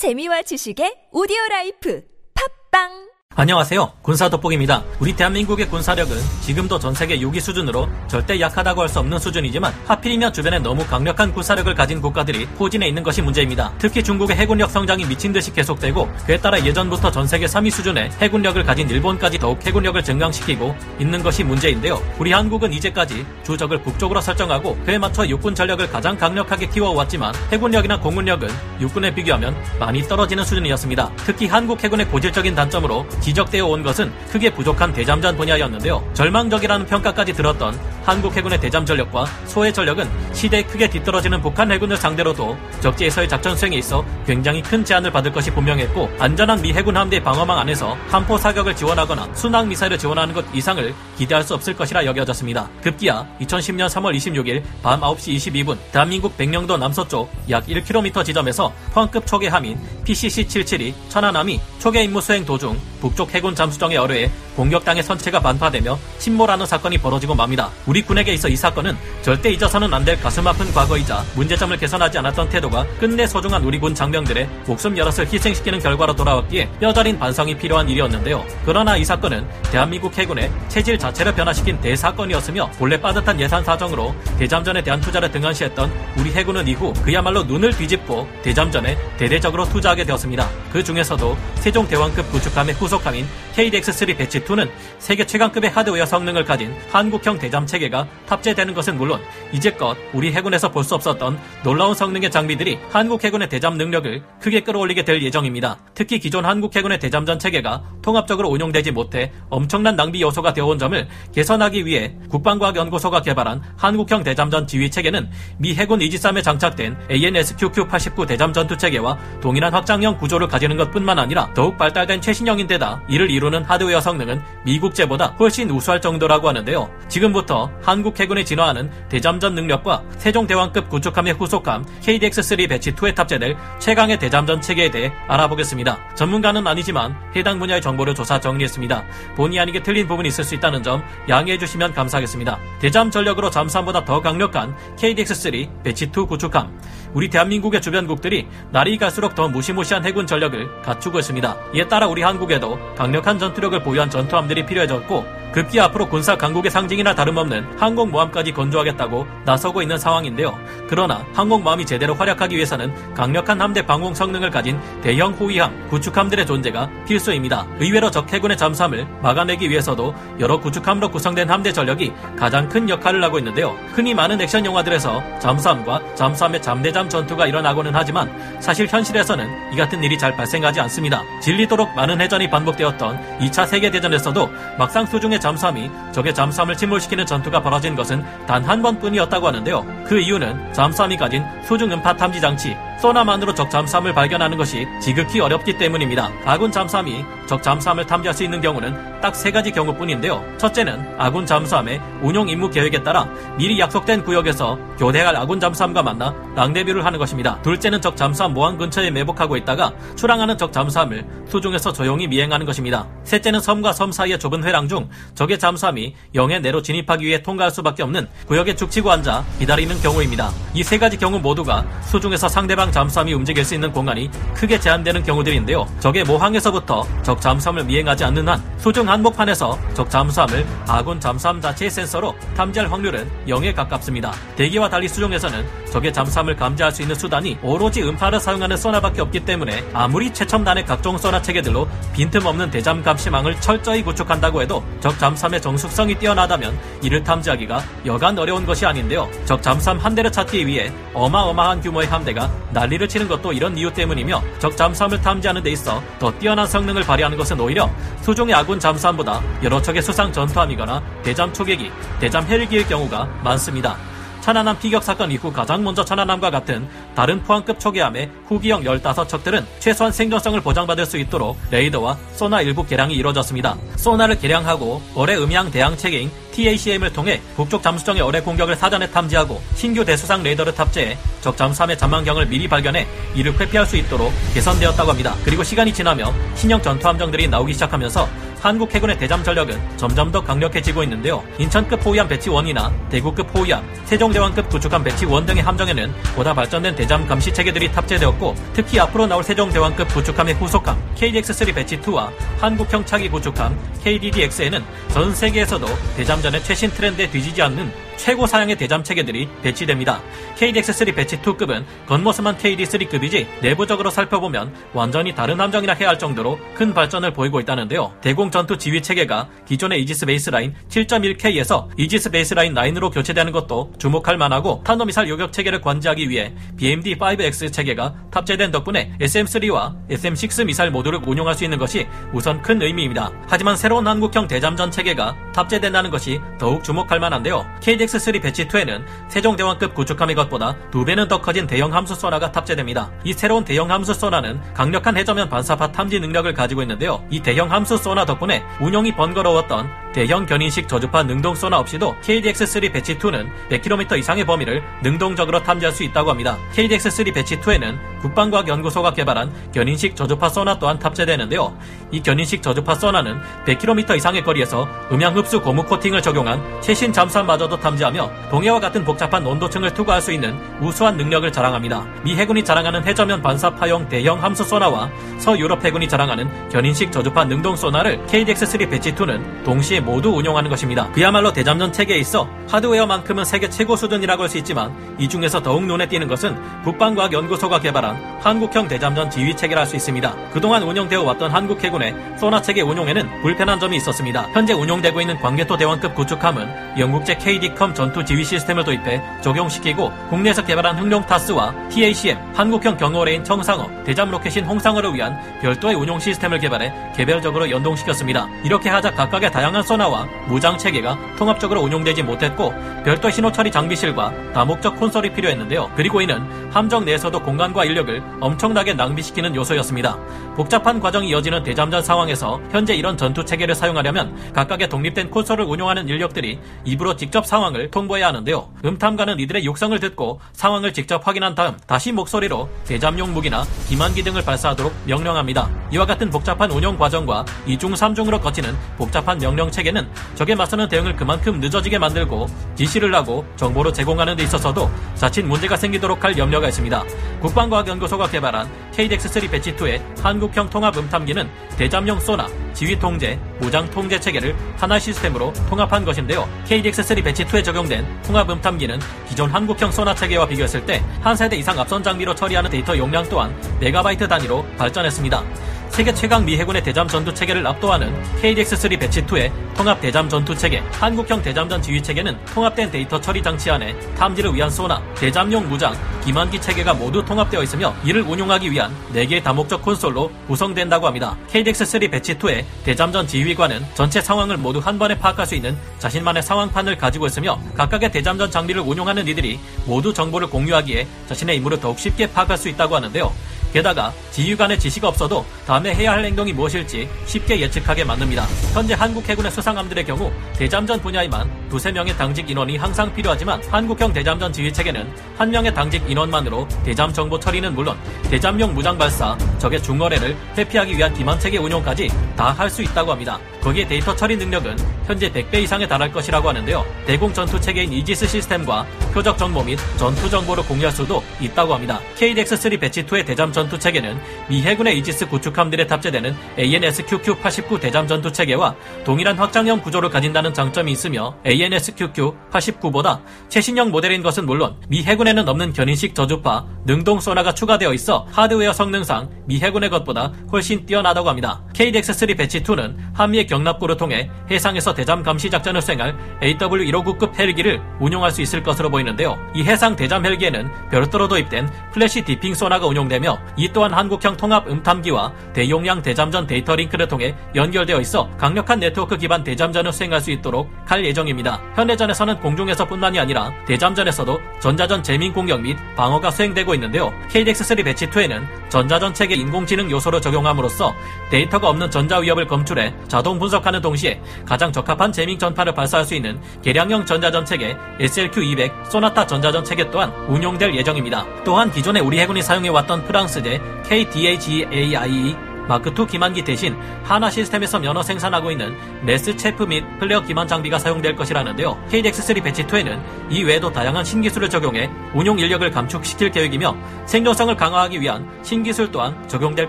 재미와 지식의 오디오 라이프. 팟빵 안녕하세요. 군사 돋보기입니다. 우리 대한민국의 군사력은 지금도 전 세계 6위 수준으로 절대 약하다고 할 수 없는 수준이지만 하필이면 주변에 너무 강력한 군사력을 가진 국가들이 포진해 있는 것이 문제입니다. 특히 중국의 해군력 성장이 미친 듯이 계속되고 그에 따라 예전부터 전 세계 3위 수준의 해군력을 가진 일본까지 더욱 해군력을 증강시키고 있는 것이 문제인데요. 우리 한국은 이제까지 주적을 북쪽으로 설정하고 그에 맞춰 육군 전력을 가장 강력하게 키워왔지만 해군력이나 공군력은 육군에 비교하면 많이 떨어지는 수준이었습니다. 특히 한국 해군의 고질적인 단점으로 지 적되어 온 것은 크게 부족한 대잠전 분야였는데요. 절망적이라는 평가까지 들었던 한국 해군의 대잠 전력과 소해 전력은 시대에 크게 뒤떨어지는 북한 해군을 상대로도 적지에서의 작전 수행에 있어 굉장히 큰 제한을 받을 것이 분명했고 안전한 미 해군 함대 방어망 안에서 함포 사격을 지원하거나 순항 미사일을 지원하는 것 이상을 기대할 수 없을 것이라 여겨졌습니다. 급기야 2010년 3월 26일 밤 9시 22분 대한민국 백령도 남서쪽 약 1km 지점에서 포항급 초계함인 PCC-77이 천안함이 초계 임무 수행 도중 북쪽 해군 잠수정의 어뢰에 공격당해 선체가 반파되며 침몰하는 사건이 벌어지고 맙니다. 우리 군에게 있어 이 사건은 절대 잊어서는 안 될 가슴 아픈 과거이자 문제점을 개선하지 않았던 태도가 끝내 소중한 우리 군 장병들의 목숨 여럿을 희생시키는 결과로 돌아왔기에 뼈저린 반성이 필요한 일이었는데요. 그러나 이 사건은 대한민국 해군의 체질 자체를 변화시킨 대사건이었으며 본래 빠듯한 예산 사정으로 대잠전에 대한 투자를 등한시했던 우리 해군은 이후 그야말로 눈을 뒤집고 대잠전에 대대적으로 투자하게 되었습니다. 그 중에서도 세종대왕급 구축함의 후속 함인 KDX-3 Batch2는 세계 최강급의 하드웨어 성능을 가진 한국형 대잠 체계가 탑재되는 것은 물론 이제껏 우리 해군에서 볼 수 없었던 놀라운 성능의 장비들이 한국 해군의 대잠 능력을 크게 끌어올리게 될 예정입니다. 특히 기존 한국 해군의 대잠전 체계가 통합적으로 운용되지 못해 엄청난 낭비 요소가 되어온 점을 개선하기 위해 국방과학연구소가 개발한 한국형 대잠전 지휘 체계는 미 해군 이지스함에 장착된 ANSQQ-89 대잠 전투 체계와 동일한 확장형 구조를 가지는 것뿐만 아니라 더욱 발달된 최신형인데다 이를 이루는 하드웨어 성능은 미국 제보다 훨씬 우수할 정도라고 하는데요. 지금부터 한국 해군이 진화하는 대잠전 능력과 세종대왕급 구축함의 후속함 KDX-3 Batch2에 탑재될 최강의 대잠전 체계에 대해 알아보겠습니다. 전문가는 아니지만 해당 분야의 정보를 조사 정리했습니다. 본의 아니게 틀린 부분이 있을 수 있다는 점 양해해 주시면 감사하겠습니다. 대잠 전력으로 잠수함보다 더 강력한 KDX-3 배치2 구축함 우리 대한민국의 주변국들이 날이 갈수록 더 무시무시한 해군 전력을 갖추고 있습니다. 이에 따라 우리 한국에도 강력한 전투력을 보유한 전투함들이 필요해졌고 급기 앞으로 군사 강국의 상징이나 다름없는 항공모함까지 건조하겠다고 나서고 있는 상황인데요. 그러나 항공모함이 제대로 활약하기 위해서는 강력한 함대 방공 성능을 가진 대형 호위함, 구축함들의 존재가 필수입니다. 의외로 적 해군의 잠수함을 막아내기 위해서도 여러 구축함으로 구성된 함대 전력이 가장 큰 역할을 하고 있는데요. 흔히 많은 액션 영화들에서 잠수함과 잠수함의 잠대잠 전투가 일어나고는 하지만 사실 현실에서는 이 같은 일이 잘 발생하지 않습니다. 질리도록 많은 해전이 반복되었던 2차 세계대전에서도 막상 수중 의 잠수함이 적의 잠수함을 침몰시키는 전투가 벌어진 것은 단 한 번뿐이었다고 하는데요. 그 이유는 잠수함이 가진 수중 음파 탐지 장치 소나만으로 적 잠수함을 발견하는 것이 지극히 어렵기 때문입니다. 아군 잠수함이 적 잠수함을 탐지할 수 있는 경우는 딱 세 가지 경우뿐인데요. 첫째는 아군 잠수함의 운용 임무 계획에 따라 미리 약속된 구역에서 교대할 아군 잠수함과 만나 랑데뷰를 하는 것입니다. 둘째는 적 잠수함 모항 근처에 매복하고 있다가 출항하는 적 잠수함을 수중에서 조용히 미행하는 것입니다. 셋째는 섬과 섬 사이의 좁은 회랑 중 적의 잠수함이 영해 내로 진입하기 위해 통과할 수밖에 없는 구역에 죽치고 앉아 기다리는 경우입니다. 이 세 가지 경우 모두가 수중에서 상대방 잠수함이 움직일 수 있는 공간이 크게 제한되는 경우들인데요. 적의 모항에서부터 적 잠수함을 미행하지 않는 한 수중 한복판에서 적 잠수함을 아군 잠수함 자체의 센서로 탐지할 확률은 0에 가깝습니다. 대기와 달리 수중에서는 적의 잠수함을 감지할 수 있는 수단이 오로지 음파를 사용하는 소나밖에 없기 때문에 아무리 최첨단의 각종 소나 체계들로 빈틈없는 대잠 감시망을 철저히 구축한다고 해도 적 잠수함의 정숙성이 뛰어나다면 이를 탐지하기가 여간 어려운 것이 아닌데요. 적 잠수함 한 대를 찾기 위해 어마어마한 규모의 함대가 난리를 치는 것도 이런 이유 때문이며 적 잠수함을 탐지하는 데 있어 더 뛰어난 성능을 발휘하는 것은 오히려 수중의 아군 잠수함보다 여러 척의 수상 전투함이거나 대잠 초계기, 대잠 헬기일 경우가 많습니다. 천안함 피격 사건 이후 가장 먼저 천안함과 같은 다른 포항급 초계함의 후기형 15척들은 최소한 생존성을 보장받을 수 있도록 레이더와 소나 일부 개량이 이루어졌습니다. 소나를 개량하고 어뢰 음향 대항 체계인 TACM을 통해 북쪽 잠수정의 어뢰 공격을 사전에 탐지하고 신규 대수상 레이더를 탑재해 적 잠수함의 전망경을 미리 발견해 이를 회피할 수 있도록 개선되었다고 합니다. 그리고 시간이 지나며 신형 전투함정들이 나오기 시작하면서 한국 해군의 대잠 전력은 점점 더 강력해지고 있는데요. 인천급 호위함 Batch 1이나 대구급 호위함, 세종대왕급 구축함 Batch 1 등의 함정에는 보다 발전된 대잠 감시 체계들이 탑재되었고 특히 앞으로 나올 세종대왕급 구축함의 후속함 KDX-3 Batch 2와 한국형 차기 구축함 KDDX에는 전 세계에서도 대잠 전의 최신 트렌드에 뒤지지 않는 최고 사양의 대잠 체계들이 배치됩니다. KDX-3 Batch 2급은 겉모습만 KD3급이지 내부적으로 살펴보면 완전히 다른 함정이라 해야 할 정도로 큰 발전을 보이고 있다는데요. 대공 전투 지휘 체계가 기존의 이지스 Baseline 7.1K에서 이지스 Baseline 9으로 교체되는 것도 주목할 만하고 탄도미사일 요격 체계를 관제하기 위해 BMD-5X 체계가 탑재된 덕분에 SM3와 SM6 미사일 모두를 운용할 수 있는 것이 우선 큰 의미입니다. 하지만 새로운 한국형 대잠전 체계가 탑재된다는 것이 더욱 주목할 만한데요. KDX KX3 Batch2에는 세종대왕급 구축함의 것보다 두 배는 더 커진 대형 함수 소나가 탑재됩니다. 이 새로운 대형 함수 소나는 강력한 해저면 반사파 탐지 능력을 가지고 있는데요. 이 대형 함수 소나 덕분에 운용이 번거로웠던 대형 견인식 저주파 능동 소나 없이도 KDX3 Batch2는 100km 이상의 범위를 능동적으로 탐지할 수 있다고 합니다. KDX3 Batch2에는 국방과학연구소가 개발한 견인식 저주파 소나 또한 탑재되는데요. 이 견인식 저주파 소나는 100km 이상의 거리에서 음향 흡수 고무 코팅을 적용한 최신 잠수함마저도 탐지하며 동해와 같은 복잡한 온도층을 투과할 수 있는 우수한 능력을 자랑합니다. 미 해군이 자랑하는 해저면 반사파용 대형 함수 소나와 서유럽 해군이 자랑하는 견인식 저주파 능동 소나를 KDX3 Batch2는 동시에 모두 운용하는 것입니다. 그야말로 대잠전 체계에 있어 하드웨어만큼은 세계 최고 수준이라고 할 수 있지만 이 중에서 더욱 눈에 띄는 것은 국방과학연구소가 개발한 한국형 대잠전 지휘 체계라 할 수 있습니다. 그동안 운영되어 왔던 한국 해군의 소나 체계 운용에는 불편한 점이 있었습니다. 현재 운용되고 있는 광개토 대왕급 구축함은 영국제 KDCOM 전투 지휘 시스템을 도입해 적용시키고 국내에서 개발한 흑룡 TASS와 TACM, 한국형 경어뢰인 청상어, 대잠 로켓인 홍상어를 위한 별도의 운용 시스템을 개발해 개별적으로 연동시켰습니다. 이렇게 하자 각각의 다양한 소나와 무장 체계가 통합적으로 운용되지 못했고 별도 신호 처리 장비실과 다목적 콘솔이 필요했는데요. 그리고 이는 함정 내에서도 공간과 인력을 엄청나게 낭비시키는 요소였습니다. 복잡한 과정이 이어지는 대잠전 상황에서 현재 이런 전투 체계를 사용하려면 각각의 독립된 콘솔을 운용하는 인력들이 입으로 직접 상황을 통보해야 하는데요. 음탐관은 이들의 육성을 듣고 상황을 직접 확인한 다음 다시 목소리로 대잠용 무기나 기만기 등을 발사하도록 명령합니다. 이와 같은 복잡한 운용 과정과 2중 3중으로 거치는 복잡한 명령 체계 체계는 적에 맞서는 대응을 그만큼 늦어지게 만들고 지시를 하고 정보를 제공하는 데 있어서도 자칫 문제가 생기도록 할 염려가 있습니다. 국방과학연구소가 개발한 KDX-3 Batch2의 한국형 통합 음탐기는 대잠용 소나, 지휘 통제, 무장 통제 체계를 하나 시스템으로 통합한 것인데요. KDX-3 Batch2에 적용된 통합 음탐기는 기존 한국형 소나 체계와 비교했을 때 한 세대 이상 앞선 장비로 처리하는 데이터 용량 또한 메가바이트 단위로 발전했습니다. 세계 최강 미 해군의 대잠 전투 체계를 압도하는 KDX-3 Batch 2의 통합 대잠 전투 체계, 한국형 대잠전 지휘 체계는 통합된 데이터 처리 장치 안에 탐지를 위한 소나, 대잠용 무장, 기만기 체계가 모두 통합되어 있으며 이를 운용하기 위한 4개의 다목적 콘솔로 구성된다고 합니다. KDX-3 Batch 2의 대잠전 지휘관은 전체 상황을 모두 한 번에 파악할 수 있는 자신만의 상황판을 가지고 있으며 각각의 대잠전 장비를 운용하는 이들이 모두 정보를 공유하기에 자신의 임무를 더욱 쉽게 파악할 수 있다고 하는데요. 게다가 지휘관의 지시가 없어도 다음에 해야 할 행동이 무엇일지 쉽게 예측하게 만듭니다. 현재 한국 해군의 수상함들의 경우 대잠전 분야에만 두세 명의 당직 인원이 항상 필요하지만 한국형 대잠전 지휘 체계는 한 명의 당직 인원만으로 대잠 정보 처리는 물론 대잠용 무장 발사, 적의 중어뢰를 회피하기 위한 기만 체계 운용까지 다 할 수 있다고 합니다. 거기에 데이터 처리 능력은 현재 100배 이상에 달할 것이라고 하는데요. 대공 전투 체계인 이지스 시스템과 표적 정보 및 전투 정보를 공유할 수도 있다고 합니다. KDX-3 Batch2의 대잠 전투 체계는 미 해군의 이지스 구축함들에 탑재되는 ANSQQ-89 대잠 전투 체계와 동일한 확장형 구조를 가진다는 장점이 있으며 ANSQQ-89보다 최신형 모델인 것은 물론 미 해군에는 없는 견인식 저주파 능동 소나가 추가되어 있어 하드웨어 성능상 미 해군의 것보다 훨씬 뛰어나다고 합니다. KDX-3 Batch2는 함미의 격납고를 통해 해상에서 대잠 감시 작전을 수행할 AW159급 헬기를 운용할 수 있을 것으로 보이는데요. 이 해상 대잠 헬기에는 별도로 도입된 FLASH dipping 소나가 운용되며 이 또한 한국형 통합 음탐기와 대용량 대잠전 데이터 링크를 통해 연결되어 있어 강력한 네트워크 기반 대잠전을 수행할 수 있도록 할 예정입니다. 현대전에서는 공중에서뿐만이 아니라 대잠전에서도 전자전 재민 공격 및 방어가 수행되고 있는데요. KDX-3 배치2에는 전자전 체계 인공지능 요소를 적용함으로써 데이터가 없는 전자 위협을 검출해 자동 분석하는 동시에 가장 적합한 제밍 전파를 발사할 수 있는 개량형 전자전 체계 SLQ-200 소나타 전자전 체계 또한 운용될 예정입니다. 또한 기존에 우리 해군이 사용해왔던 프랑스제 KDHAIE 마크2 기만기 대신 한화 시스템에서 면허 생산하고 있는 네스 체프 및 플레어 기만 장비가 사용될 것이라는데요. KDX3 Batch2에는 이 외에도 다양한 신기술을 적용해 운용 인력을 감축시킬 계획이며 생존성을 강화하기 위한 신기술 또한 적용될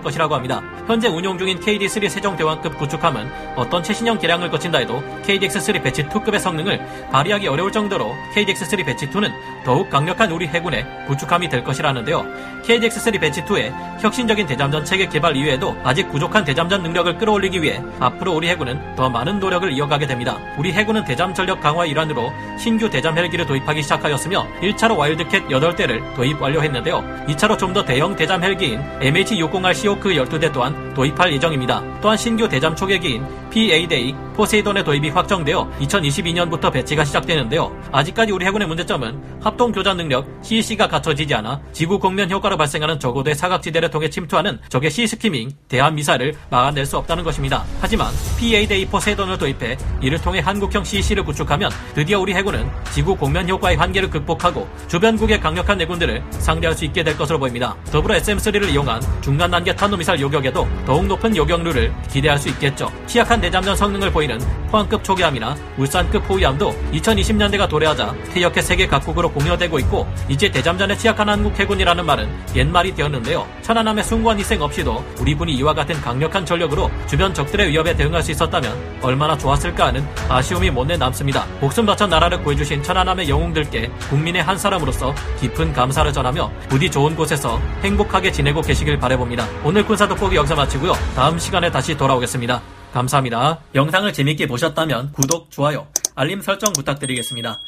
것이라고 합니다. 현재 운용 중인 KD3 세종대왕급 구축함은 어떤 최신형 개량을 거친다 해도 KDX3 Batch2급의 성능을 발휘하기 어려울 정도로 KDX3 Batch2는 더욱 강력한 우리 해군의 구축함이 될 것이라는데요. KDX3 Batch2의 혁신적인 대잠전 체계 개발 이외에도 아직 부족한 대잠전 능력을 끌어올리기 위해 앞으로 우리 해군은 더 많은 노력을 이어가게 됩니다. 우리 해군은 대잠 전력 강화 일환으로 신규 대잠 헬기를 도입하기 시작하였으며 1차로 와일드캣 8대를 도입 완료했는데요. 2차로 좀 더 대형 대잠 헬기인 MH-60R 시호크 12대 또한 도입할 예정입니다. 또한 신규 대잠 초계기인 P-8A 포세이돈의 도입이 확정되어 2022년부터 배치가 시작되는데요. 아직까지 우리 해군의 문제점은 합동 교전 능력 CEC가 갖춰지지 않아 지구 곡면 효과로 발생하는 저고도의 사각지대를 통해 침투하는 적의 sea skimming, 대함 미사일을 막아낼 수 없다는 것입니다. 하지만 P-8A 포세이돈을 도입해 이를 통해 한국형 CEC를 구축하면 드디어 우리 해군은 지구 곡면 효과의 한계를 극복하고 주변국의 강력한 해군들을 상대할 수 있게 될 것으로 보입니다. 더불어 SM3를 이용한 중간 단계 탄도미사일 요격에도 더욱 높은 요격률을 기대할 수 있겠죠. 취약한 대잠전 성능을 보이는 포항급 초계함이나 울산급 호위함도 2020년대가 도래하자 퇴역해 세계 각국으로 공여되고 있고 이제 대잠전에 취약한 한국 해군이라는 말은 옛말이 되었는데요. 천안함의 숭고한 희생 없이도 우리 군이 이와 같은 강력한 전력으로 주변 적들의 위협에 대응할 수 있었다면 얼마나 좋았을까 하는 아쉬움이 못내 남습니다. 목숨 바쳐 나라를 구해주신 천안함의 영웅들께 국민의 한 사람으로서 깊은 감사를 전하며 부디 좋은 곳에서 행복하게 지내고 계시길 바라봅니다. 오늘 군사 돋보기 여기서 마치고요. 다음 시간에 다시 돌아오겠습니다. 감사합니다. 영상을 재밌게 보셨다면 구독, 좋아요, 알림 설정 부탁드리겠습니다.